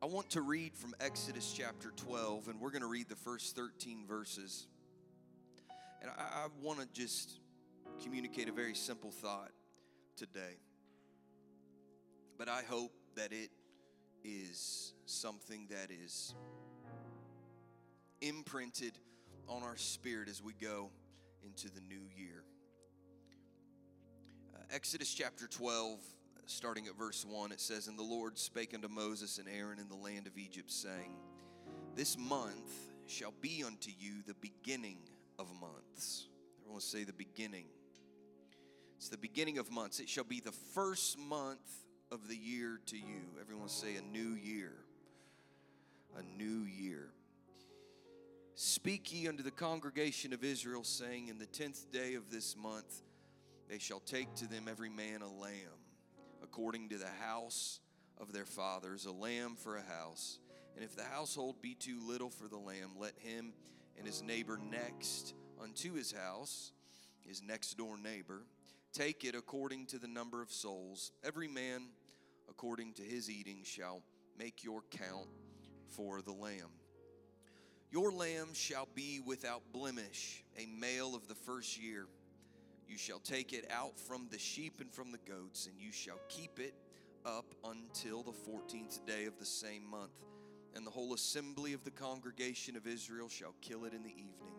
I want to read from Exodus chapter 12, and we're going to read the first 13 verses. And I, I want to just communicate a very simple thought today. But I hope that it is something that is imprinted on our spirit as we go into the new year. Uh, Exodus chapter 12, starting at verse 1, it says, And the Lord spake unto Moses and Aaron in the land of Egypt, saying, This month shall be unto you the beginning of months. Everyone say the beginning. It's the beginning of months. It shall be the first month of the year to you. Everyone say a new year. A new year. Speak ye unto the congregation of Israel, saying, In the tenth day of this month they shall take to them every man a lamb, according to the house of their fathers, a lamb for a house. And if the household be too little for the lamb, let him and his neighbor next unto his house, his next door neighbor, take it according to the number of souls. Every man according to his eating shall make your count for the lamb. Your lamb shall be without blemish, a male of the first year. You shall take it out from the sheep and from the goats, and you shall keep it up until the fourteenth day of the same month. And the whole assembly of the congregation of Israel shall kill it in the evening.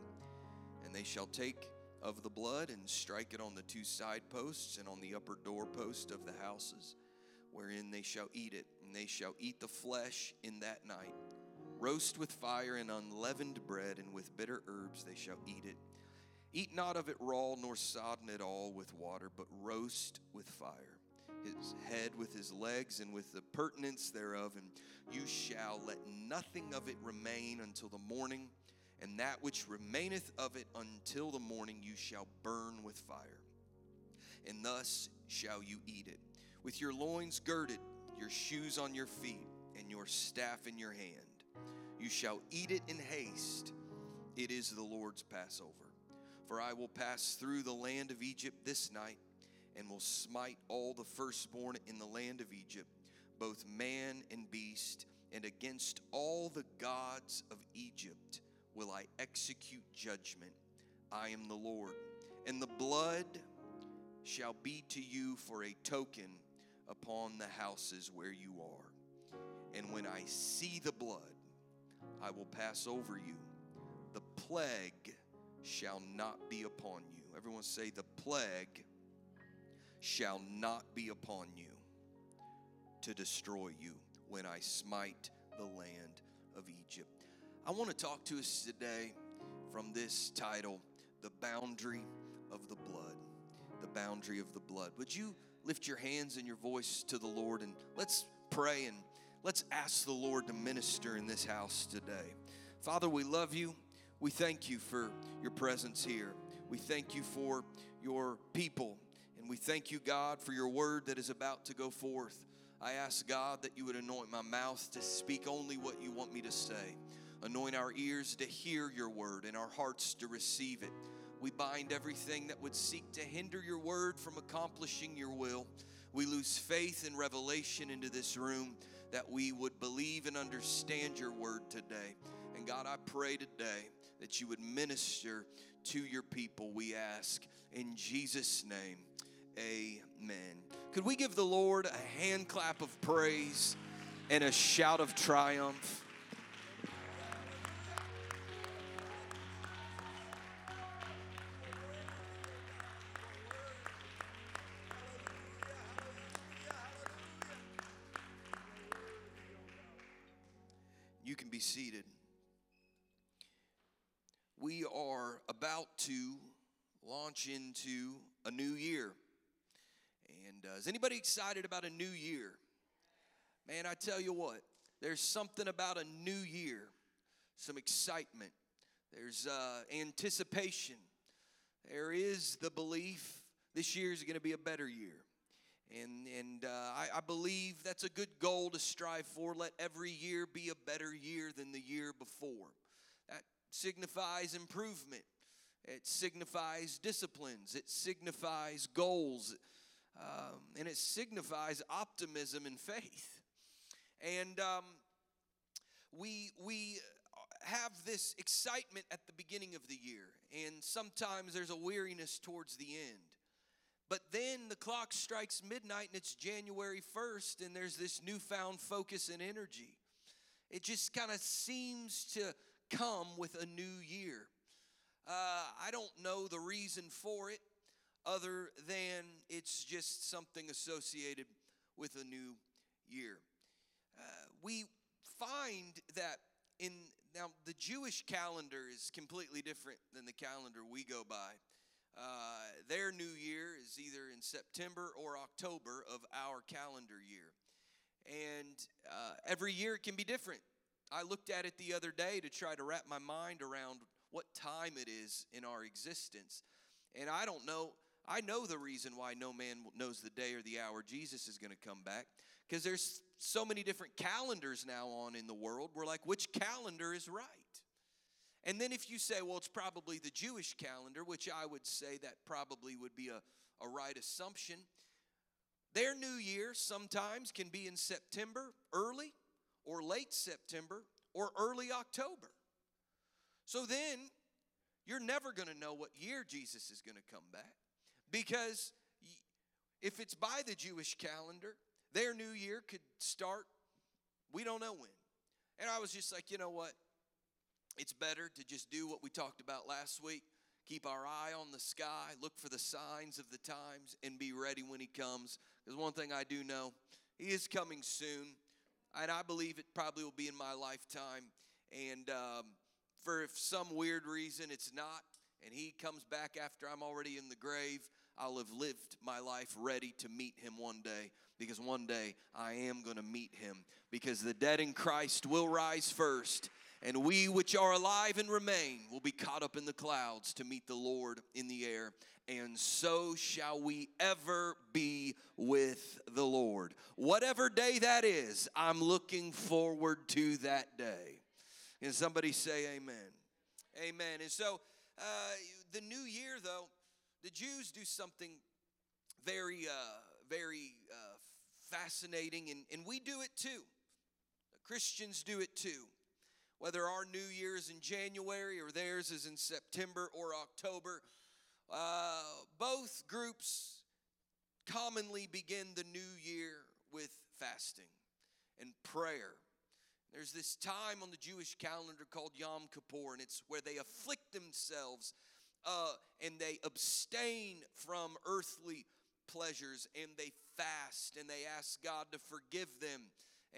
And they shall take of the blood and strike it on the two side posts and on the upper doorpost of the houses, wherein they shall eat it. And they shall eat the flesh in that night Roast with fire and unleavened bread, and with bitter herbs they shall eat it. Eat not of it raw, nor sodden it all with water, but roast with fire. His head with his legs, and with the purtenance thereof, and you shall let nothing of it remain until the morning, and that which remaineth of it until the morning you shall burn with fire. And thus shall you eat it. With your loins girded, your shoes on your feet, and your staff in your hand. You shall eat it in haste. It is the Lord's Passover. For I will pass through the land of Egypt this night, and will smite all the firstborn in the land of Egypt, both man and beast, and against all the gods of Egypt will I execute judgment. I am the Lord. And the blood shall be to you for a token upon the houses where you are. And when I see the blood, I will pass over you. The plague shall not be upon you. Everyone say, The plague shall not be upon you to destroy you when I smite the land of Egypt. I want to talk to us today from this title, The Boundary of the Blood. The Boundary of the Blood. Would you lift your hands and your voice to the Lord and let's pray and Let's ask the Lord to minister in this house today. Father, we love you. We thank you for your presence here. We thank you for your people. And we thank you, God, for your word that is about to go forth. I ask, God, that you would anoint my mouth to speak only what you want me to say. Anoint our ears to hear your word and our hearts to receive it. We bind everything that would seek to hinder your word from accomplishing your will. We lose faith and revelation into this room that we would believe and understand your word today. And God, I pray today that you would minister to your people, we ask. In Jesus' name, amen. Could we give the Lord a hand clap of praise and a shout of triumph? You can be seated. To launch into a new year. And uh, is anybody excited about a new year? Man, I tell you what, there's something about a new year, some excitement, there's uh, anticipation, there is the belief this year is going to be a better year. And, and uh, I, I believe that's a good goal to strive for. Let every year be a better year than the year before. That signifies improvement, it signifies disciplines, it signifies goals, um, and it signifies optimism and faith. And um, we we have this excitement at the beginning of the year, and sometimes there's a weariness towards the end. But then the clock strikes midnight and it's January 1st, and there's this newfound focus and energy. It just kind of seems to come with a new year. Uh, I don't know the reason for it other than it's just something associated with a new year. Uh, we find that in now the Jewish calendar is completely different than the calendar we go by. Uh, their new year is either in September or October of our calendar year. And uh, every year it can be different. I looked at it the other day to try to wrap my mind around what time it is in our existence. And I don't know, I know the reason why no man knows the day or the hour Jesus is going to come back because there's so many different calendars now on in the world. We're like, which calendar is right? And then if you say, well, it's probably the Jewish calendar, which I would say that probably would be a, a right assumption. Their new year sometimes can be in September, early or late September or early October. So then you're never going to know what year Jesus is going to come back because if it's by the Jewish calendar, their new year could start, we don't know when. And I was just like, you know what? It's better to just do what we talked about last week keep our eye on the sky, look for the signs of the times, and be ready when He comes. Because one thing I do know, He is coming soon, and I believe it probably will be in my lifetime. And um, for some weird reason it's not, and He comes back after I'm already in the grave, I'll have lived my life ready to meet Him one day because one day I am going to meet him. Because the dead in Christ will rise first, and we which are alive and remain will be caught up in the clouds to meet the Lord in the air. And so shall we ever be with the Lord. Whatever day that is, I'm looking forward to that day. And somebody say amen. Amen. And so uh, the new year, though, the Jews do something very, uh, very uh, fascinating, and, and we do it too. Christians do it too. Whether our New Year is in January or theirs is in September or October, uh, both groups commonly begin the new year with fasting and prayer. There's this time on the Jewish calendar called Yom Kippur, and it's where they afflict themselves uh, and they abstain from earthly pleasures and they fast and they ask God to forgive them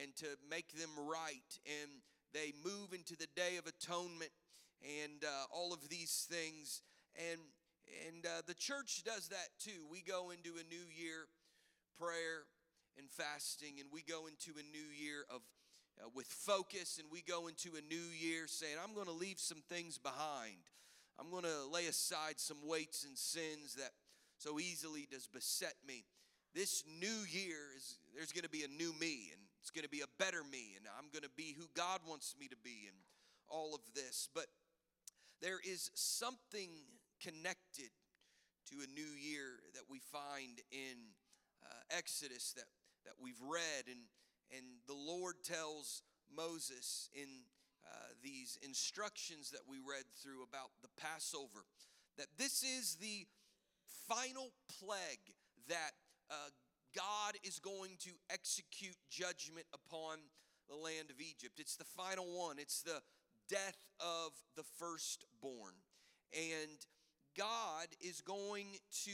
and to make them right. And they move into the Day of Atonement and uh, all of these things. And, and uh, the church does that too. We go into a new year prayer and fasting, and we go into a new year of uh, with focus, and we go into a new year saying, I'm going to leave some things behind. I'm going to lay aside some weights and sins that so easily does beset me. This new year is there's going to be a new me and it's going to be a better me and I'm going to be who God wants me to be and all of this. But there is something connected to a new year that we find in uh, Exodus that, that we've read and and the Lord tells Moses in uh, these instructions that we read through about the Passover that this is the final plague that uh, God is going to execute judgment upon the land of Egypt. It's the final one, it's the death of the firstborn. And God is going to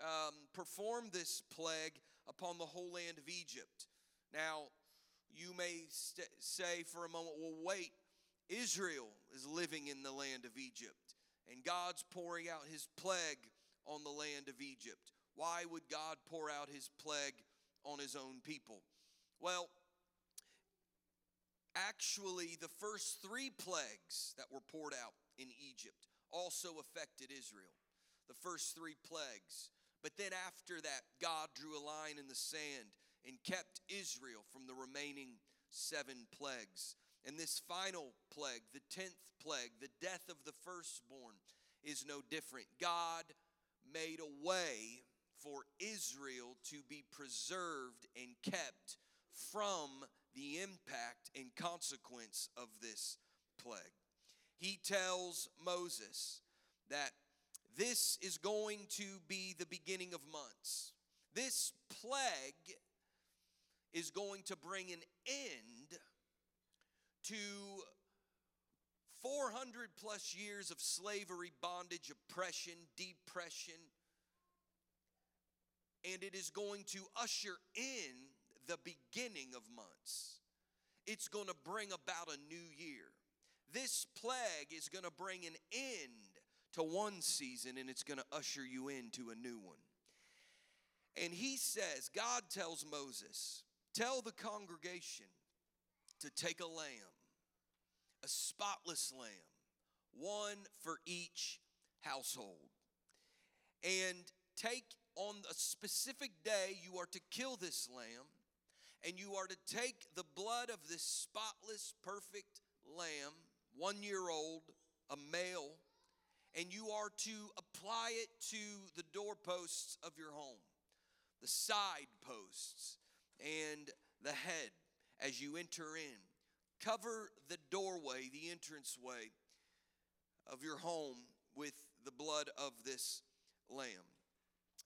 um, perform this plague upon the whole land of Egypt. Now, you may st- say for a moment, well, wait, Israel is living in the land of Egypt, and God's pouring out his plague on the land of Egypt. Why would God pour out his plague on his own people? Well, actually, the first three plagues that were poured out in Egypt also affected Israel. The first three plagues. But then after that, God drew a line in the sand and kept Israel from the remaining seven plagues. And this final plague, the tenth plague, the death of the firstborn, is no different. God made a way for Israel to be preserved and kept from the impact and consequence of this plague. He tells Moses that this is going to be the beginning of months. This plague is going to bring an end to 400 plus years of slavery, bondage, oppression, depression, and it is going to usher in the beginning of months. It's going to bring about a new year. This plague is going to bring an end to one season and it's going to usher you into a new one. And he says, God tells Moses, tell the congregation to take a lamb, a spotless lamb, one for each household. And take on a specific day, you are to kill this lamb, and you are to take the blood of this spotless, perfect lamb, one year old, a male, and you are to apply it to the doorposts of your home, the side posts, and the head as you enter in. Cover the doorway, the entranceway of your home with the blood of this lamb.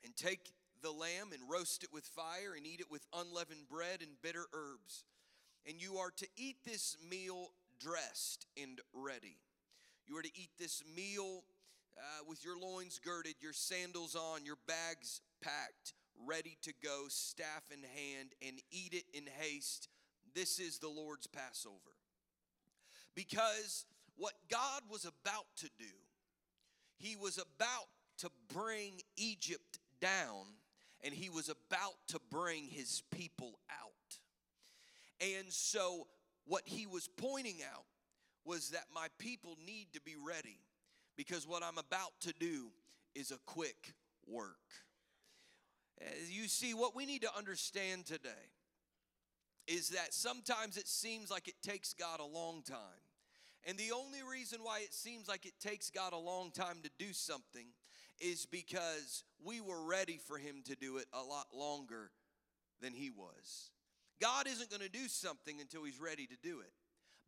And take the lamb and roast it with fire and eat it with unleavened bread and bitter herbs. And you are to eat this meal dressed and ready. You are to eat this meal uh, with your loins girded, your sandals on, your bags packed, ready to go, staff in hand, and eat it in haste. This is the Lord's Passover. Because what God was about to do, He was about to bring Egypt down and He was about to bring His people out. And so, what He was pointing out was that my people need to be ready because what I'm about to do is a quick work. Eh, you see, what we need to understand today is that sometimes it seems like it takes God a long time. And the only reason why it seems like it takes God a long time to do something is because we were ready for Him to do it a lot longer than He was. God isn't going to do something until He's ready to do it.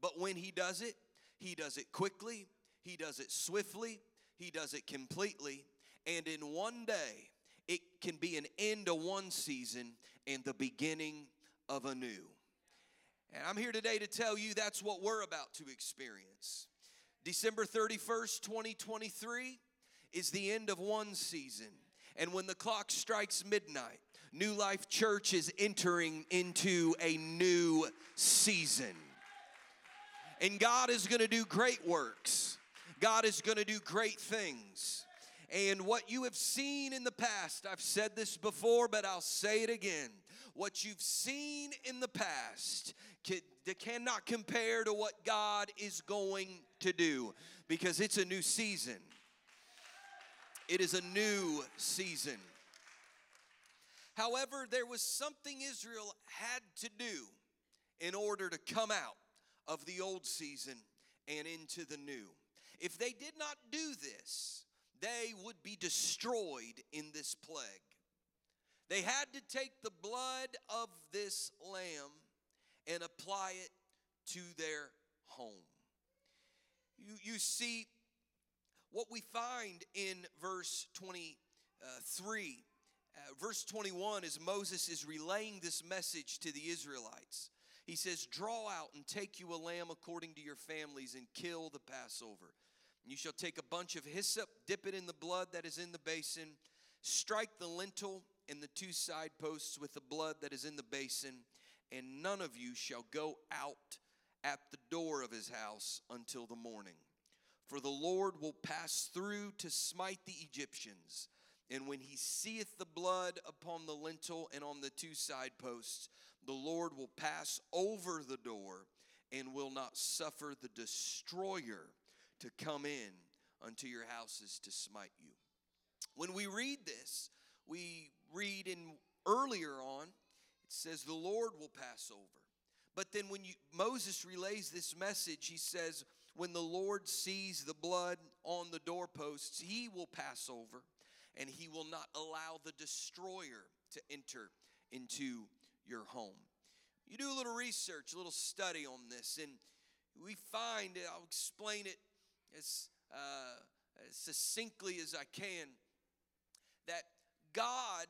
But when He does it, He does it quickly, he does it swiftly, He does it completely, and in one day, it can be an end to one season and the beginning of a new. And I'm here today to tell you that's what we're about to experience. December 31st, 2023 is the end of one season. And when the clock strikes midnight, New Life Church is entering into a new season. And God is going to do great works. God is going to do great things. And what you have seen in the past, I've said this before, but I'll say it again. What you've seen in the past can, cannot compare to what God is going to do because it's a new season. It is a new season. However, there was something Israel had to do in order to come out of the old season and into the new. If they did not do this, they would be destroyed in this plague. They had to take the blood of this lamb and apply it to their home. You, you see, what we find in verse 23, uh, verse 21 is Moses is relaying this message to the Israelites. He says, Draw out and take you a lamb according to your families and kill the Passover. You shall take a bunch of hyssop, dip it in the blood that is in the basin, strike the lintel and the two side posts with the blood that is in the basin, and none of you shall go out at the door of his house until the morning. For the Lord will pass through to smite the Egyptians. And when he seeth the blood upon the lintel and on the two side posts, the Lord will pass over the door and will not suffer the destroyer to come in unto your houses to smite you. When we read this, we read in earlier on, it says, The Lord will pass over. But then when you, Moses relays this message, he says, When the Lord sees the blood on the doorposts, he will pass over and he will not allow the destroyer to enter into your home. you do a little research, a little study on this, and we find, I'll explain it as, uh, as succinctly as I can, that God,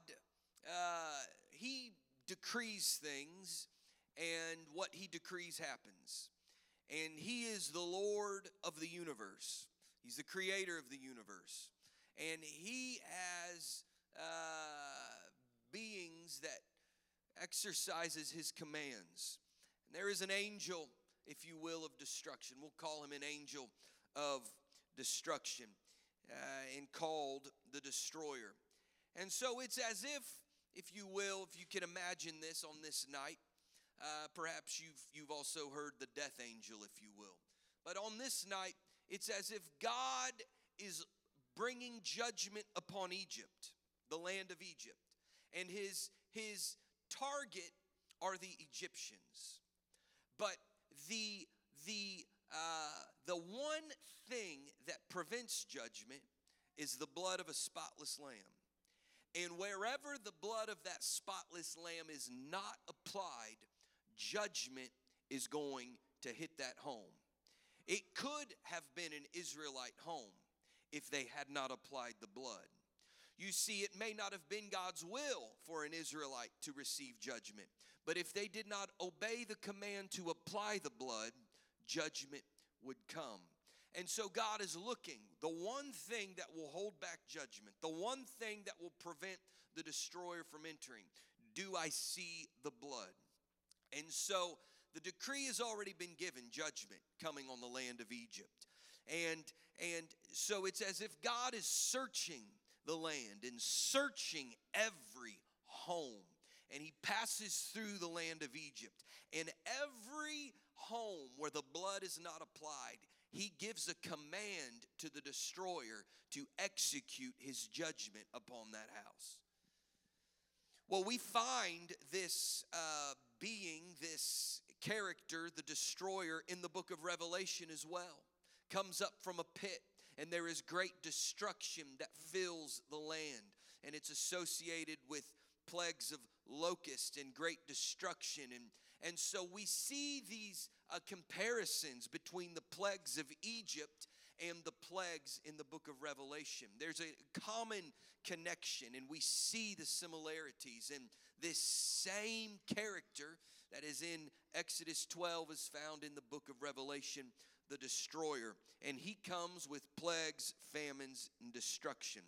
uh, He decrees things, and what He decrees happens. And He is the Lord of the universe, He's the creator of the universe. And He has uh, beings that exercises His commands. And there is an angel, if you will, of destruction. We'll call him an angel of destruction uh, and called the destroyer. And so it's as if, if you will, if you can imagine this on this night, uh, perhaps you've, you've also heard the death angel, if you will. But on this night, it's as if God is bringing judgment upon Egypt, the land of Egypt. And his, his target are the Egyptians. But the, the, uh, the one thing that prevents judgment is the blood of a spotless lamb. And wherever the blood of that spotless lamb is not applied, judgment is going to hit that home. It could have been an Israelite home if they had not applied the blood. You see, it may not have been God's will for an Israelite to receive judgment, but if they did not obey the command to apply the blood, judgment would come. And so God is looking. The one thing that will hold back judgment, the one thing that will prevent the destroyer from entering, do I see the blood? And so the decree has already been given judgment coming on the land of Egypt. And and so it's as if God is searching the land and searching every home and he passes through the land of Egypt. And every home where the blood is not applied, he gives a command to the destroyer to execute his judgment upon that house. Well, we find this uh, being, this character, the destroyer, in the book of Revelation as well. Comes up from a pit, and there is great destruction that fills the land, and it's associated with plagues of locust and great destruction. And, and so we see these uh, comparisons between the plagues of Egypt and the plagues in the book of Revelation. There's a common connection, and we see the similarities. And this same character that is in Exodus 12 is found in the book of Revelation, the destroyer. And he comes with plagues, famines, and destruction.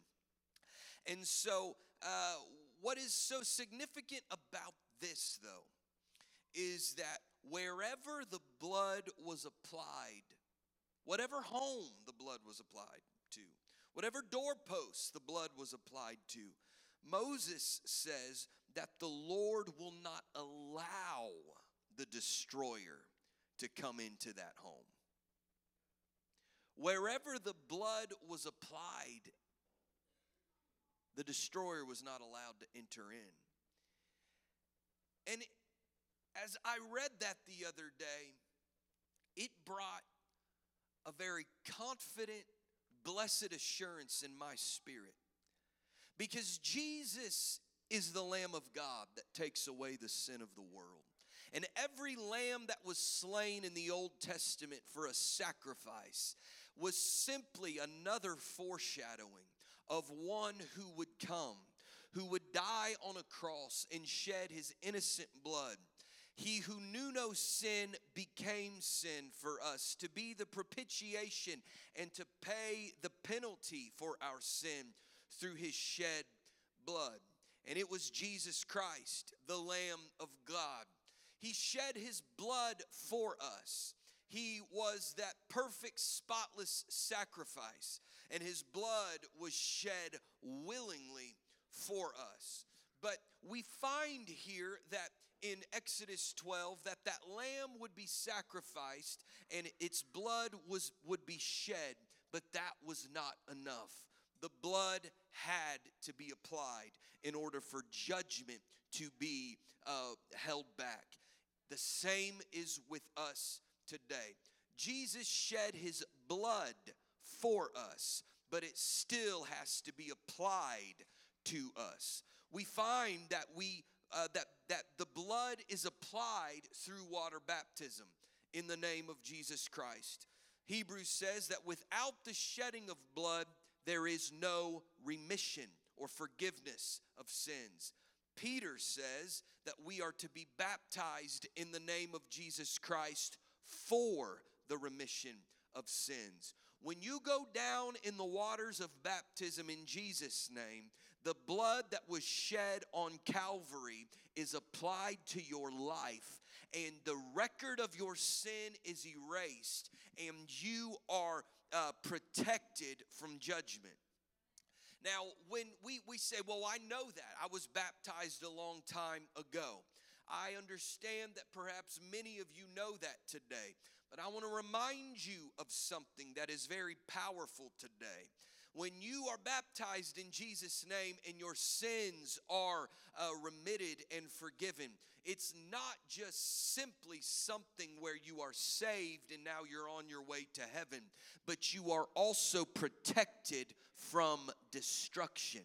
And so, uh, what is so significant about this, though, is that wherever the blood was applied, whatever home the blood was applied to, whatever doorpost the blood was applied to, Moses says that the Lord will not allow the destroyer to come into that home. Wherever the blood was applied the destroyer was not allowed to enter in. And as I read that the other day, it brought a very confident, blessed assurance in my spirit. Because Jesus is the Lamb of God that takes away the sin of the world. And every lamb that was slain in the Old Testament for a sacrifice was simply another foreshadowing of one who would come, who would die on a cross and shed his innocent blood. He who knew no sin became sin for us to be the propitiation and to pay the penalty for our sin through his shed blood. And it was Jesus Christ, the Lamb of God. He shed his blood for us. He was that perfect, spotless sacrifice and his blood was shed willingly for us. But we find here that in Exodus 12 that that lamb would be sacrificed and its blood was would be shed, but that was not enough. The blood had to be applied in order for judgment to be uh, held back. The same is with us today. Jesus shed his blood for us, but it still has to be applied to us. We find that we uh, that that the blood is applied through water baptism in the name of Jesus Christ. Hebrews says that without the shedding of blood, there is no remission or forgiveness of sins. Peter says that we are to be baptized in the name of Jesus Christ for the remission of sins. When you go down in the waters of baptism in Jesus' name, the blood that was shed on Calvary is applied to your life, and the record of your sin is erased, and you are uh, protected from judgment. Now, when we, we say, Well, I know that, I was baptized a long time ago. I understand that perhaps many of you know that today, but I want to remind you of something that is very powerful today when you are baptized in Jesus' name and your sins are uh, remitted and forgiven, it's not just simply something where you are saved and now you're on your way to heaven, but you are also protected from destruction.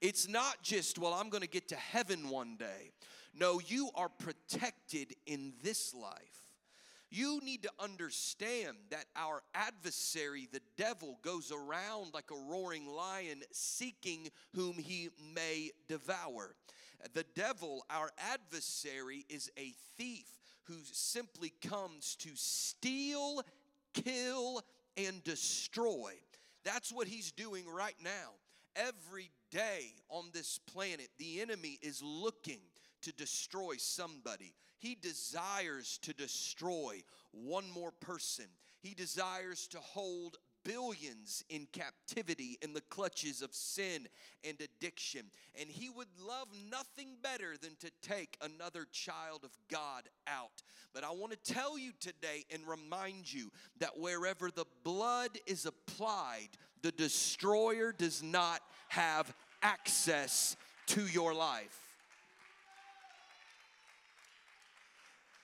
It's not just, well, I'm going to get to heaven one day. No, you are protected in this life. You need to understand that our adversary, the devil, goes around like a roaring lion seeking whom he may devour. The devil, our adversary, is a thief who simply comes to steal, kill, and destroy. That's what he's doing right now. Every day on this planet, the enemy is looking to destroy somebody. He desires to destroy one more person. He desires to hold billions in captivity in the clutches of sin and addiction. And he would love nothing better than to take another child of God out. But I want to tell you today and remind you that wherever the blood is applied, the destroyer does not have access to your life.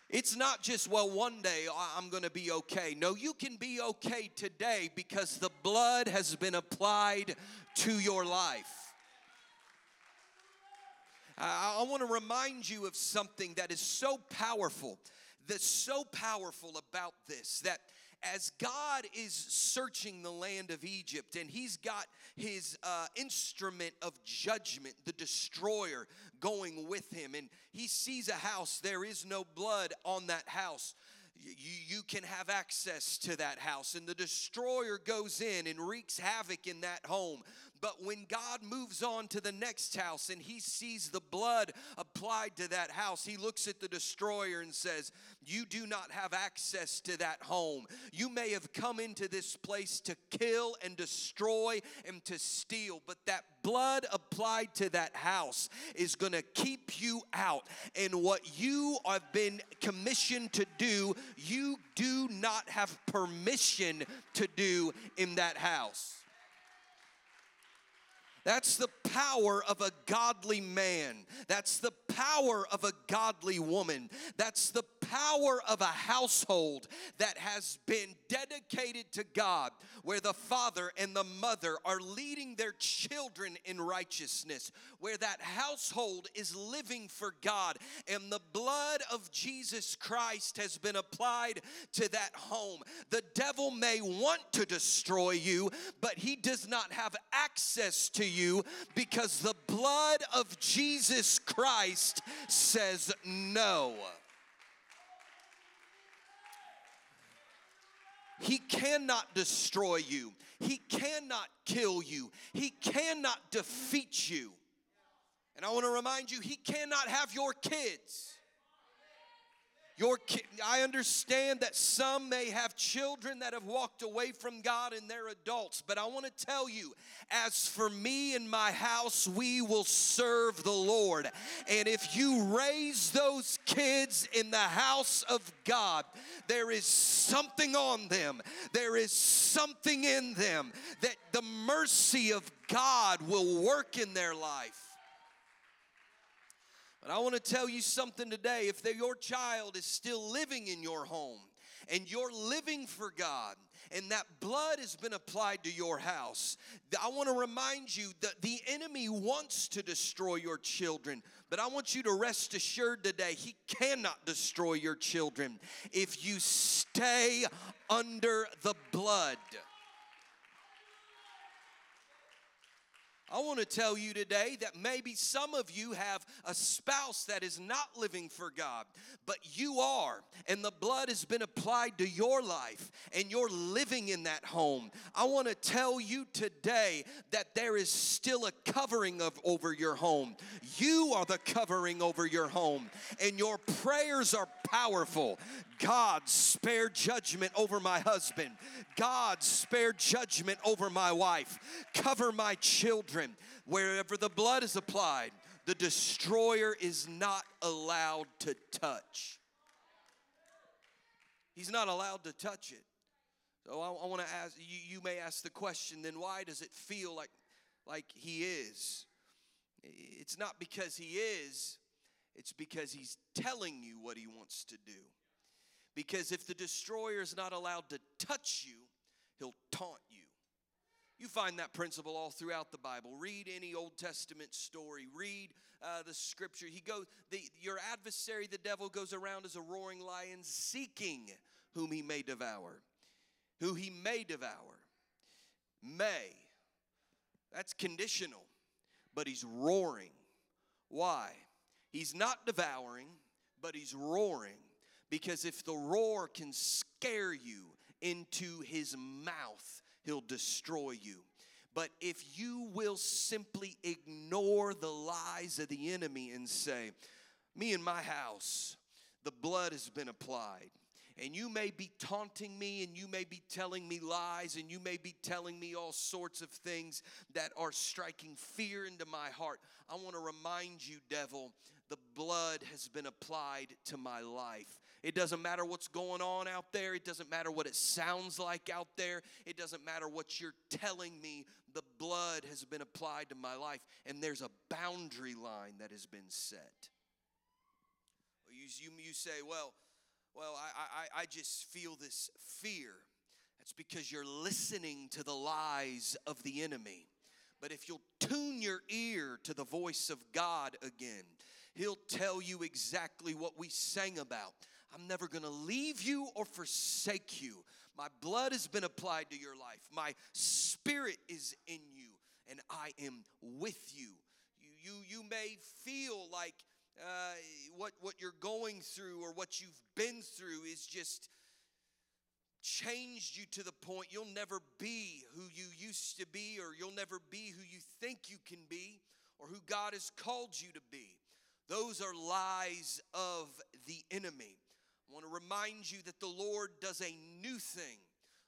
It's not just, well, one day I'm going to be okay. No, you can be okay today because the blood has been applied to your life. I, want to remind you of something that is so powerful, that's so powerful about this, that as God is searching the land of Egypt and he's got his uh, instrument of judgment, the destroyer, going with him, and he sees a house, there is no blood on that house. You, you can have access to that house, and the destroyer goes in and wreaks havoc in that home. But when God moves on to the next house and he sees the blood applied to that house, he looks at the destroyer and says, You do not have access to that home. You may have come into this place to kill and destroy and to steal, but that blood applied to that house is going to keep you out. And what you have been commissioned to do, you do not have permission to do in that house. That's the power of a godly man. That's the power of a godly woman. That's the power of a household that has been dedicated to God, where the father and the mother are leading their children in righteousness, where that household is living for God, and the blood of Jesus Christ has been applied to that home. The devil may want to destroy you, but he does not have access to you because the blood of Jesus Christ says no. He cannot destroy you. He cannot kill you. He cannot defeat you. And I want to remind you, He cannot have your kids. Your ki- I understand that some may have children that have walked away from God and they're adults, but I want to tell you, as for me and my house, we will serve the Lord. And if you raise those kids in the house of God, there is something on them, there is something in them that the mercy of God will work in their life. But I want to tell you something today. If your child is still living in your home and you're living for God, and that blood has been applied to your house, I want to remind you that the enemy wants to destroy your children, but I want you to rest assured today, he cannot destroy your children if you stay under the blood. I want to tell you today that maybe some of you have a spouse that is not living for God, but you are, and the blood has been applied to your life, and you're living in that home. I want to tell you today that there is still a covering of over your home. You are the covering over your home, and your prayers are powerful. God, spare judgment over my husband. God, spare judgment over my wife. Cover my children. Wherever the blood is applied, the destroyer is not allowed to touch. He's not allowed to touch it. So I, I want to ask you, you may ask the question then why does it feel like, like he is? It's not because he is, it's because he's telling you what he wants to do. Because if the destroyer is not allowed to touch you, he'll taunt you. Find that principle all throughout the Bible. Read any Old Testament story. Read uh, the scripture. He goes. The, your adversary, the devil, goes around as a roaring lion, seeking whom he may devour. Who he may devour. May. That's conditional, but he's roaring. Why? He's not devouring, but he's roaring. Because if the roar can scare you into his mouth, he'll destroy you. But if you will simply ignore the lies of the enemy and say, Me and my house, the blood has been applied. And you may be taunting me and you may be telling me lies and you may be telling me all sorts of things that are striking fear into my heart. I want to remind you, devil, the blood has been applied to my life. It doesn't matter what's going on out there. It doesn't matter what it sounds like out there. It doesn't matter what you're telling me. The blood has been applied to my life, and there's a boundary line that has been set. You, you, you say, well, well, I, I, I just feel this fear. That's because you're listening to the lies of the enemy. But if you'll tune your ear to the voice of God again, He'll tell you exactly what we sang about. I'm never gonna leave you or forsake you. My blood has been applied to your life, my spirit is in you, and I am with you. You, you, you may feel like uh, what, what you're going through or what you've been through is just changed you to the point you'll never be who you used to be, or you'll never be who you think you can be, or who God has called you to be. Those are lies of the enemy. Want to remind you that the Lord does a new thing.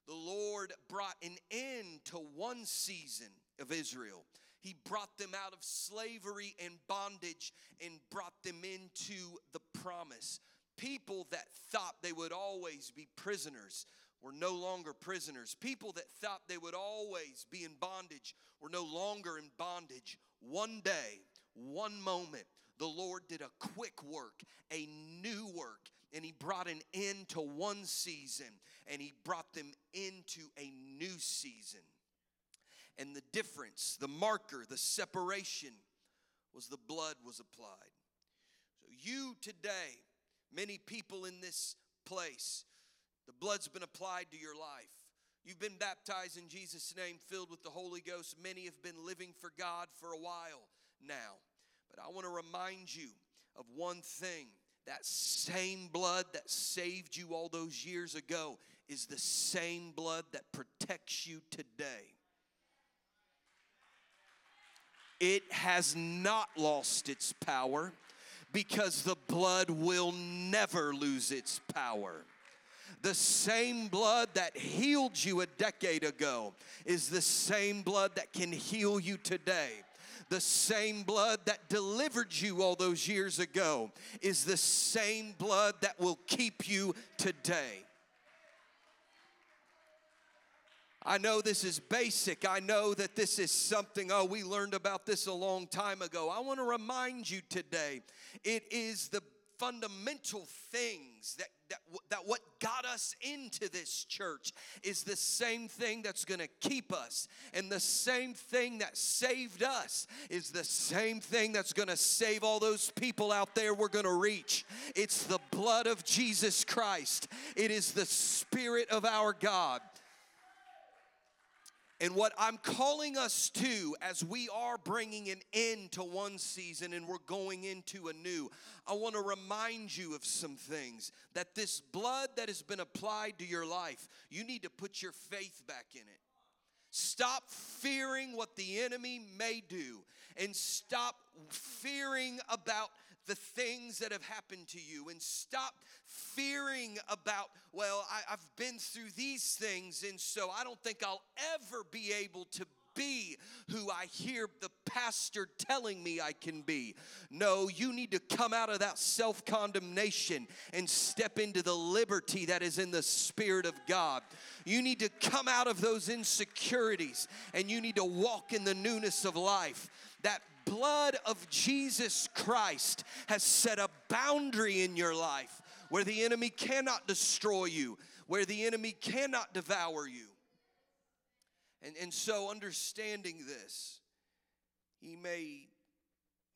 The Lord brought an end to one season of Israel. He brought them out of slavery and bondage and brought them into the promise. People that thought they would always be prisoners were no longer prisoners. People that thought they would always be in bondage were no longer in bondage. One day, one moment, the Lord did a quick work, a new work, and He brought an end to one season and He brought them into a new season. And the difference, the marker, the separation was the blood was applied. So, you today, many people in this place, the blood's been applied to your life. You've been baptized in Jesus' name, filled with the Holy Ghost. Many have been living for God for a while now. But I want to remind you of one thing that same blood that saved you all those years ago is the same blood that protects you today. It has not lost its power because the blood will never lose its power. The same blood that healed you a decade ago is the same blood that can heal you today. The same blood that delivered you all those years ago is the same blood that will keep you today. I know this is basic. I know that this is something, oh, we learned about this a long time ago. I want to remind you today it is the fundamental things that, that, that what got us into this church is the same thing that's going to keep us. And the same thing that saved us is the same thing that's going to save all those people out there we're going to reach. It's the blood of Jesus Christ, it is the Spirit of our God. And what I'm calling us to as we are bringing an end to one season and we're going into a new, I want to remind you of some things. That this blood that has been applied to your life, you need to put your faith back in it. Stop fearing what the enemy may do and stop fearing about the things that have happened to you and stop fearing about, well, I, have been through these things, and so I don't think I'll ever be able to be who I hear the pastor telling me I can be. No, you need to come out of that self condemnation and step into the liberty that is in the Spirit of God. You need to come out of those insecurities and you need to walk in the newness of life. That blood of Jesus Christ has set a boundary in your life where the enemy cannot destroy you, where the enemy cannot devour you. And, and so, understanding this, he may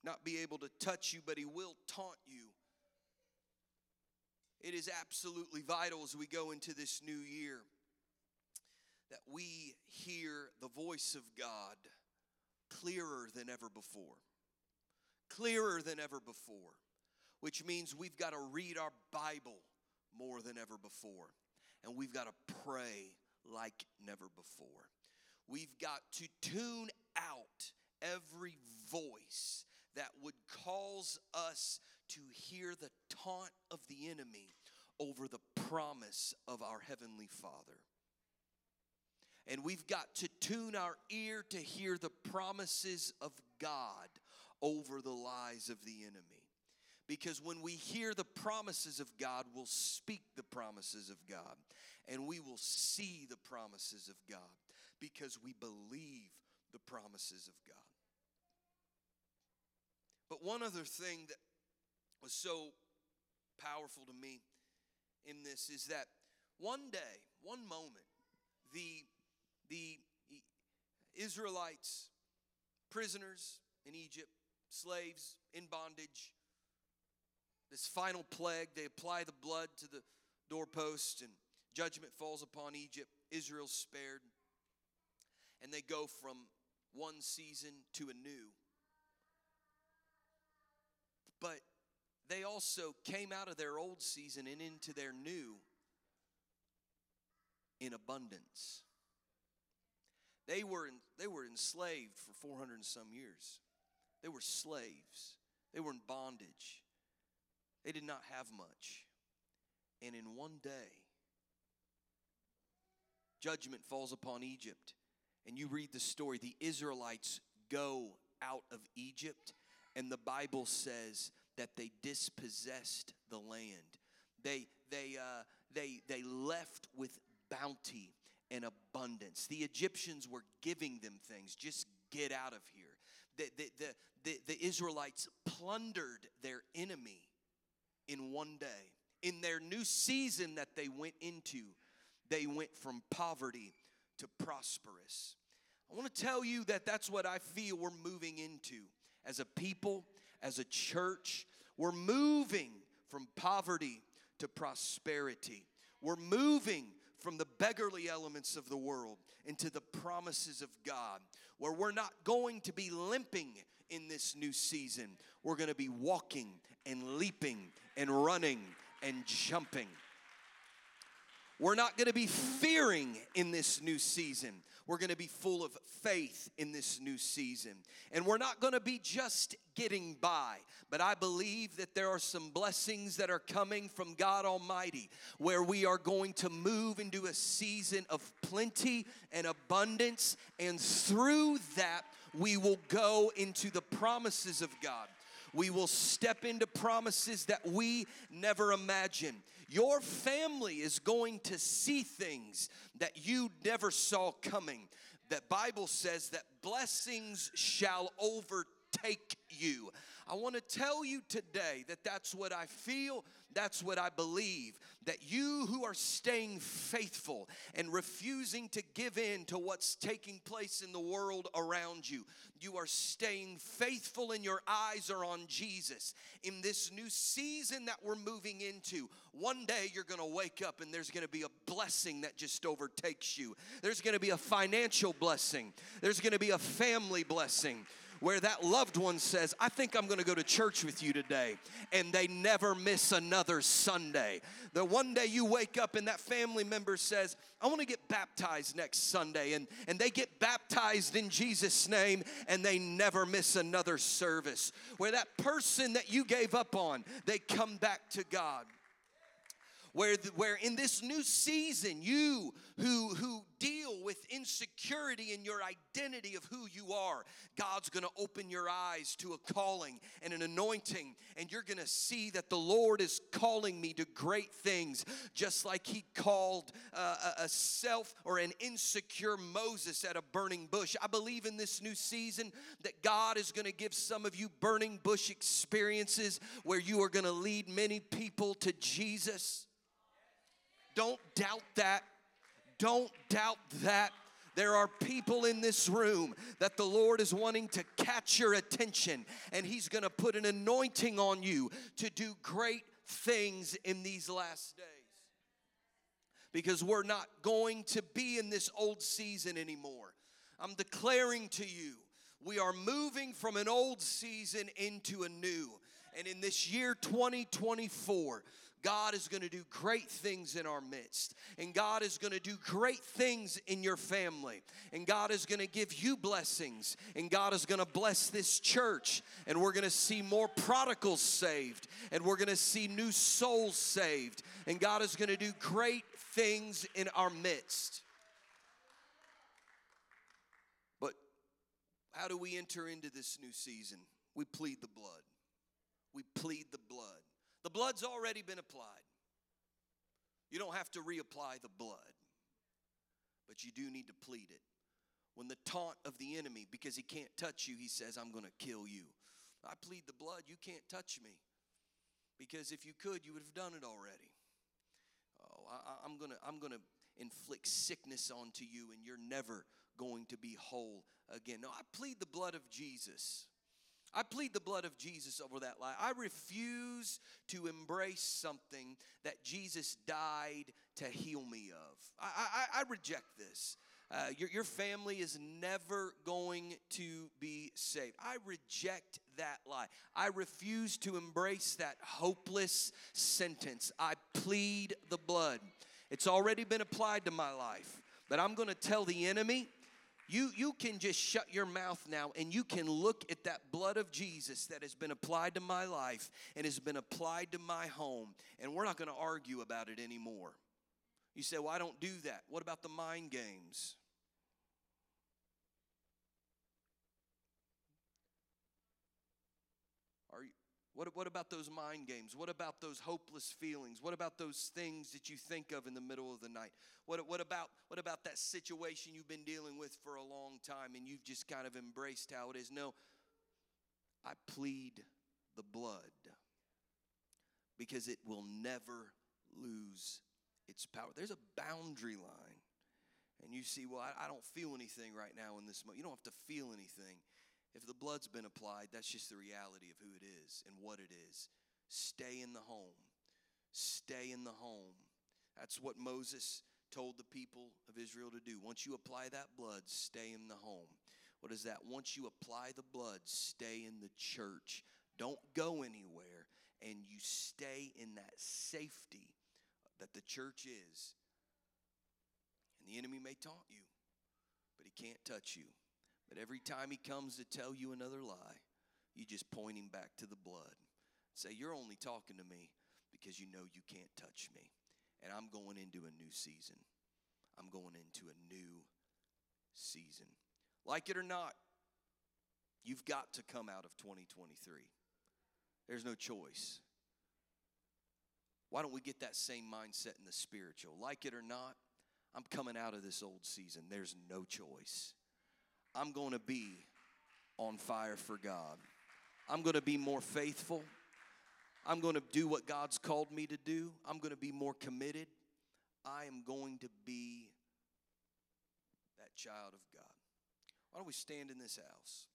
not be able to touch you, but he will taunt you. It is absolutely vital as we go into this new year that we hear the voice of God clearer than ever before. Clearer than ever before, which means we've got to read our Bible more than ever before. And we've got to pray like never before. We've got to tune out every voice that would cause us to hear the taunt of the enemy over the promise of our Heavenly Father. And we've got to tune our ear to hear the promises of God over the lies of the enemy. Because when we hear the promises of God, we'll speak the promises of God. And we will see the promises of God because we believe the promises of God. But one other thing that was so powerful to me in this is that one day, one moment, the the Israelites, prisoners in Egypt, slaves in bondage. This final plague, they apply the blood to the doorpost, and judgment falls upon Egypt. Israel's spared. And they go from one season to a new. But they also came out of their old season and into their new in abundance. They were, in, they were enslaved for 400 and some years. They were slaves. They were in bondage. They did not have much. And in one day, judgment falls upon Egypt. And you read the story the Israelites go out of Egypt, and the Bible says that they dispossessed the land. They, they, uh, they, they left with bounty and abundance. The Egyptians were giving them things. Just get out of here. The, the, the, the, the Israelites plundered their enemy in one day. In their new season that they went into, they went from poverty to prosperous. I want to tell you that that's what I feel we're moving into as a people, as a church. We're moving from poverty to prosperity. We're moving from the beggarly elements of the world into the promises of God, where we're not going to be limping in this new season. We're going to be walking and leaping and running and jumping. We're not going to be fearing in this new season. We're going to be full of faith in this new season. And we're not going to be just getting by, but I believe that there are some blessings that are coming from God Almighty where we are going to move into a season of plenty and abundance. And through that, we will go into the promises of God. We will step into promises that we never imagined. Your family is going to see things that you never saw coming. That Bible says that blessings shall overtake overtake you. I want to tell you today that that's what I feel, that's what I believe. That you who are staying faithful and refusing to give in to what's taking place in the world around you, you are staying faithful and your eyes are on Jesus. In this new season that we're moving into, one day you're gonna wake up and there's gonna be a blessing that just overtakes you. There's gonna be a financial blessing, there's gonna be a family blessing where that loved one says, I think I'm gonna go to church with you today, and they never miss another Sunday. The one day you wake up and that family member says, I wanna get baptized next Sunday, and, and they get baptized in Jesus' name, and they never miss another service. Where that person that you gave up on, they come back to God where, where in this new season, you who, who deal with insecurity in your identity of who you are, God's gonna open your eyes to a calling and an anointing, and you're gonna see that the Lord is calling me to great things, just like He called uh, a, self or an insecure Moses at a burning bush. I believe in this new season that God is gonna give some of you burning bush experiences where you are gonna lead many people to Jesus. Don't doubt that. Don't doubt that. There are people in this room that the Lord is wanting to catch your attention, and He's gonna put an anointing on you to do great things in these last days. Because we're not going to be in this old season anymore. I'm declaring to you, we are moving from an old season into a new. And in this year 2024, God is going to do great things in our midst. And God is going to do great things in your family. And God is going to give you blessings. And God is going to bless this church. And we're going to see more prodigals saved. And we're going to see new souls saved. And God is going to do great things in our midst. But how do we enter into this new season? We plead the blood. We plead the blood. The blood's already been applied. You don't have to reapply the blood, but you do need to plead it. When the taunt of the enemy, because he can't touch you, he says, I'm going to kill you. I plead the blood, you can't touch me. Because if you could, you would have done it already. Oh, I, am going to I'm going to inflict sickness onto you, and you're never going to be whole again. No, I plead the blood of Jesus I plead the blood of Jesus over that lie. I refuse to embrace something that Jesus died to heal me of. I, I, I reject this. Uh, your, your family is never going to be saved. I reject that lie. I refuse to embrace that hopeless sentence. I plead the blood. It's already been applied to my life, but I'm going to tell the enemy you, you can just shut your mouth now and you can look at that blood of Jesus that has been applied to my life and has been applied to my home, and we're not going to argue about it anymore. You say, Well, I don't do that. What about the mind games? What, what about those mind games? What about those hopeless feelings? What about those things that you think of in the middle of the night? What, what, about, what about that situation you've been dealing with for a long time and you've just kind of embraced how it is? No, I plead the blood because it will never lose its power. There's a boundary line. And you see, well, I, I don't feel anything right now in this moment. You don't have to feel anything. If the blood's been applied, that's just the reality of who it is and what it is. Stay in the home. Stay in the home. That's what Moses told the people of Israel to do. Once you apply that blood, stay in the home. What is that? Once you apply the blood, stay in the church. Don't go anywhere, and you stay in that safety that the church is. And the enemy may taunt you, but he can't touch you. But every time he comes to tell you another lie, you just point him back to the blood. Say, You're only talking to me because you know you can't touch me. And I'm going into a new season. I'm going into a new season. Like it or not, you've got to come out of 2023. There's no choice. Why don't we get that same mindset in the spiritual? Like it or not, I'm coming out of this old season. There's no choice. I'm going to be on fire for God. I'm going to be more faithful. I'm going to do what God's called me to do. I'm going to be more committed. I am going to be that child of God. Why don't we stand in this house?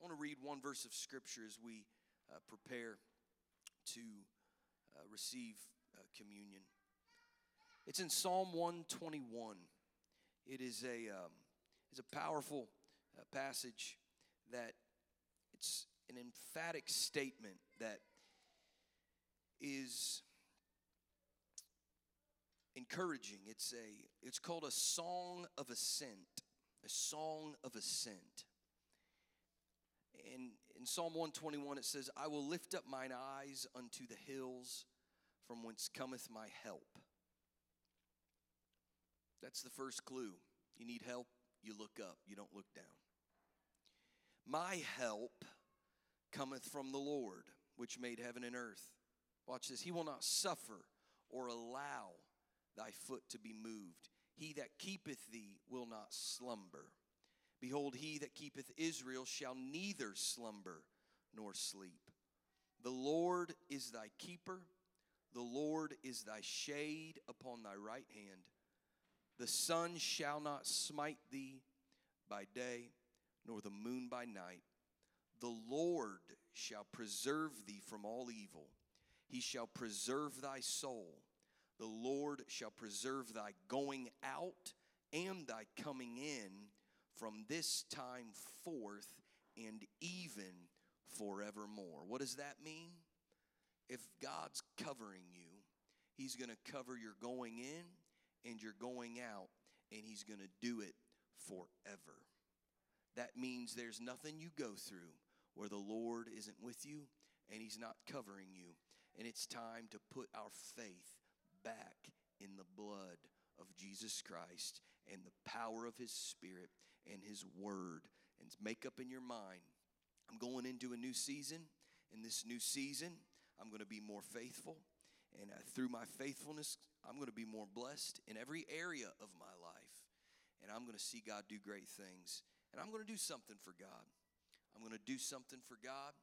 I want to read one verse of Scripture as we uh, prepare to uh, receive uh, communion. It's in Psalm 121. It is a, um, it's a powerful passage that it's an emphatic statement that is encouraging. It's a it's called a song of ascent. A song of ascent. In in Psalm 121 it says, I will lift up mine eyes unto the hills from whence cometh my help. That's the first clue. You need help, you look up, you don't look down. My help cometh from the Lord, which made heaven and earth. Watch this. He will not suffer or allow thy foot to be moved. He that keepeth thee will not slumber. Behold, he that keepeth Israel shall neither slumber nor sleep. The Lord is thy keeper, the Lord is thy shade upon thy right hand. The sun shall not smite thee by day, nor the moon by night. The Lord shall preserve thee from all evil. He shall preserve thy soul. The Lord shall preserve thy going out and thy coming in from this time forth and even forevermore. What does that mean? If God's covering you, He's going to cover your going in and your going out, and He's going to do it forever. That means there's nothing you go through where the Lord isn't with you and He's not covering you. And it's time to put our faith back in the blood of Jesus Christ and the power of His Spirit and His Word. And make up in your mind I'm going into a new season. In this new season, I'm going to be more faithful. And uh, through my faithfulness, I'm going to be more blessed in every area of my life. And I'm going to see God do great things. And I'm going to do something for God. I'm going to do something for God.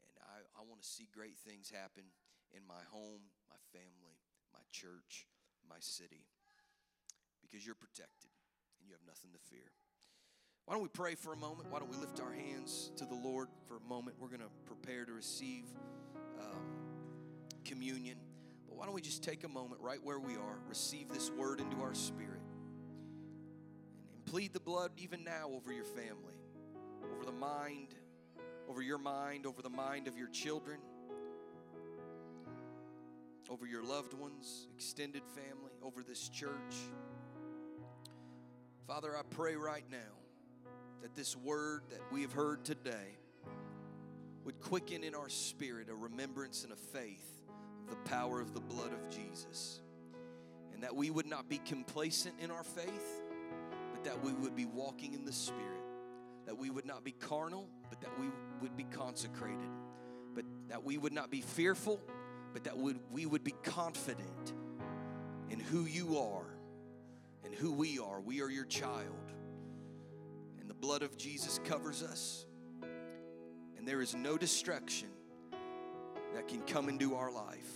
And I, I want to see great things happen in my home, my family, my church, my city. Because you're protected and you have nothing to fear. Why don't we pray for a moment? Why don't we lift our hands to the Lord for a moment? We're going to prepare to receive um, communion. But why don't we just take a moment right where we are, receive this word into our spirit, plead the blood even now over your family, over the mind, over your mind, over the mind of your children, over your loved ones, extended family, over this church. Father, I pray right now that this word that we have heard today would quicken in our spirit a remembrance and a faith of the power of the blood of Jesus. And that we would not be complacent in our faith, but that we would be walking in the Spirit. That we would not be carnal, but that we would be consecrated. But that we would not be fearful, but that we would be confident in who you are and who we are. We are your child and the blood of Jesus covers us, and there is no destruction that can come into our life.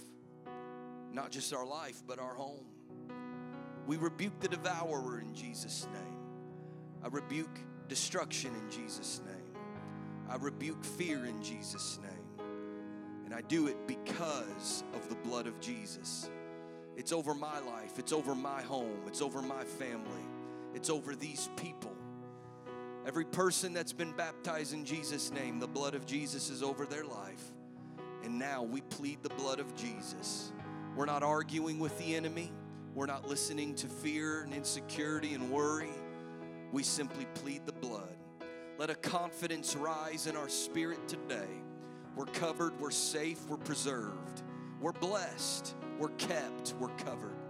Not just our life, but our home. We rebuke the devourer in Jesus' name. I rebuke destruction in Jesus' name. I rebuke fear in Jesus' name. And I do it because of the blood of Jesus. It's over my life, it's over my home, it's over my family, it's over these people. Every person that's been baptized in Jesus' name, the blood of Jesus is over their life. And now we plead the blood of Jesus. We're not arguing with the enemy. We're not listening to fear and insecurity and worry. We simply plead the blood. Let a confidence rise in our spirit today. We're covered, we're safe, we're preserved, we're blessed, we're kept, we're covered.